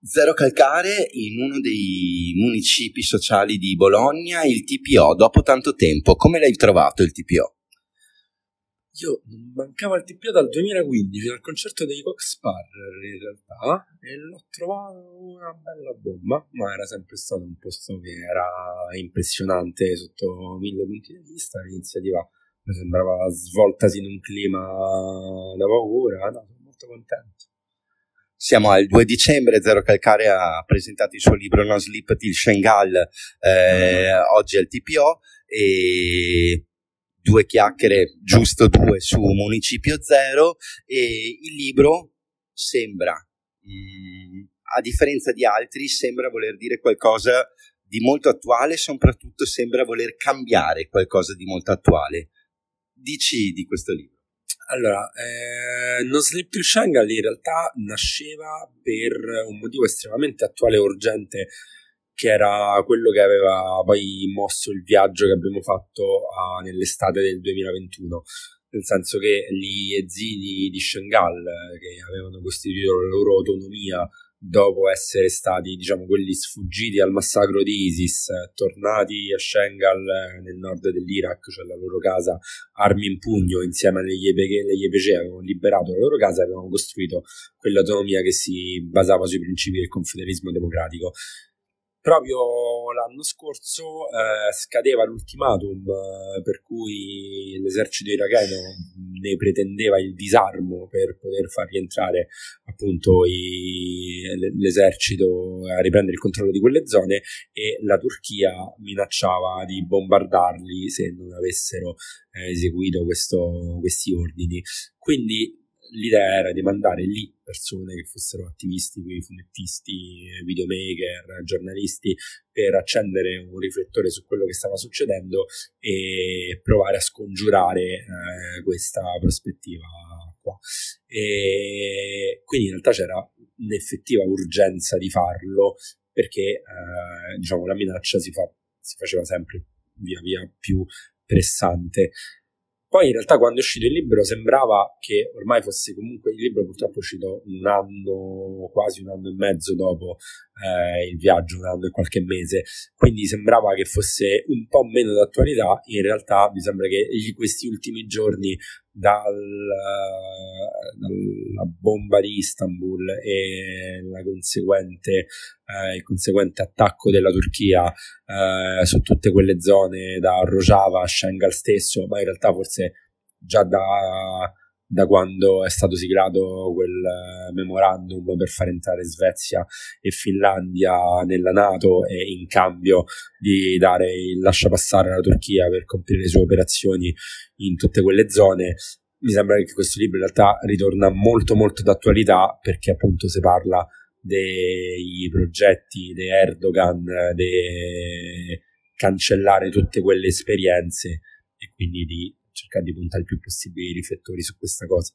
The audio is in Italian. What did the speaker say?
Zero calcare in uno dei municipi sociali di Bologna, il TPO, dopo tanto tempo. Come l'hai trovato il TPO? Io mancavo il TPO dal 2015 al concerto dei Cox Sparrer in realtà e l'ho trovato una bella bomba, ma era sempre stato un posto che era impressionante sotto mille punti di vista. L'iniziativa mi sembrava svoltasi in un clima da paura, no, sono molto contento. Siamo al 2 dicembre, Zero Calcare ha presentato il suo libro No Sleep Till Shanghai eh, oggi al TPO e due chiacchiere, giusto due, su Municipio Zero e il libro sembra, mh, mm, a differenza di altri, sembra voler dire qualcosa di molto attuale, soprattutto sembra voler cambiare qualcosa di molto attuale. Dici di questo libro. Allora, eh, Non Sleep Till Shanghai in realtà nasceva per un motivo estremamente attuale e urgente che era quello che aveva poi mosso il viaggio che abbiamo fatto a, nell'estate del 2021 nel senso che gli ezili di Shanghai che avevano costituito la loro autonomia dopo essere stati, diciamo, quelli sfuggiti al massacro di ISIS, tornati a Shengal nel nord dell'Iraq, cioè la loro casa, armi in pugno, insieme agli YPG, avevano liberato la loro casa e avevano costruito quell'autonomia che si basava sui principi del confederismo democratico. Proprio l'anno scorso eh, scadeva l'ultimatum eh, per cui l'esercito iracheno ne pretendeva il disarmo per poter far rientrare appunto i, l'esercito a riprendere il controllo di quelle zone e la Turchia minacciava di bombardarli se non avessero eh, eseguito questo, questi ordini. Quindi l'idea era di mandare lì persone che fossero attivisti, fumettisti, videomaker, giornalisti, per accendere un riflettore su quello che stava succedendo e provare a scongiurare eh, questa prospettiva qua. E quindi in realtà c'era un'effettiva urgenza di farlo perché eh, diciamo, la minaccia si, fa, si faceva sempre via via più pressante. Poi in realtà quando è uscito il libro sembrava che ormai fosse comunque il libro purtroppo è uscito un anno, quasi un anno e mezzo dopo eh, il viaggio, un anno e qualche mese, quindi sembrava che fosse un po' meno d'attualità, in realtà mi sembra che questi ultimi giorni dal, dalla bomba di Istanbul e conseguente, eh, il conseguente attacco della Turchia eh, su tutte quelle zone da Rojava a Schengen stesso, ma in realtà forse già da da quando è stato siglato quel eh, memorandum per far entrare Svezia e Finlandia nella Nato e in cambio di dare il lascia passare alla Turchia per compiere le sue operazioni in tutte quelle zone. Mi sembra che questo libro in realtà ritorna molto molto d'attualità perché appunto si parla dei progetti di Erdogan di cancellare tutte quelle esperienze e quindi di cercare di puntare il più possibile i riflettori su questa cosa.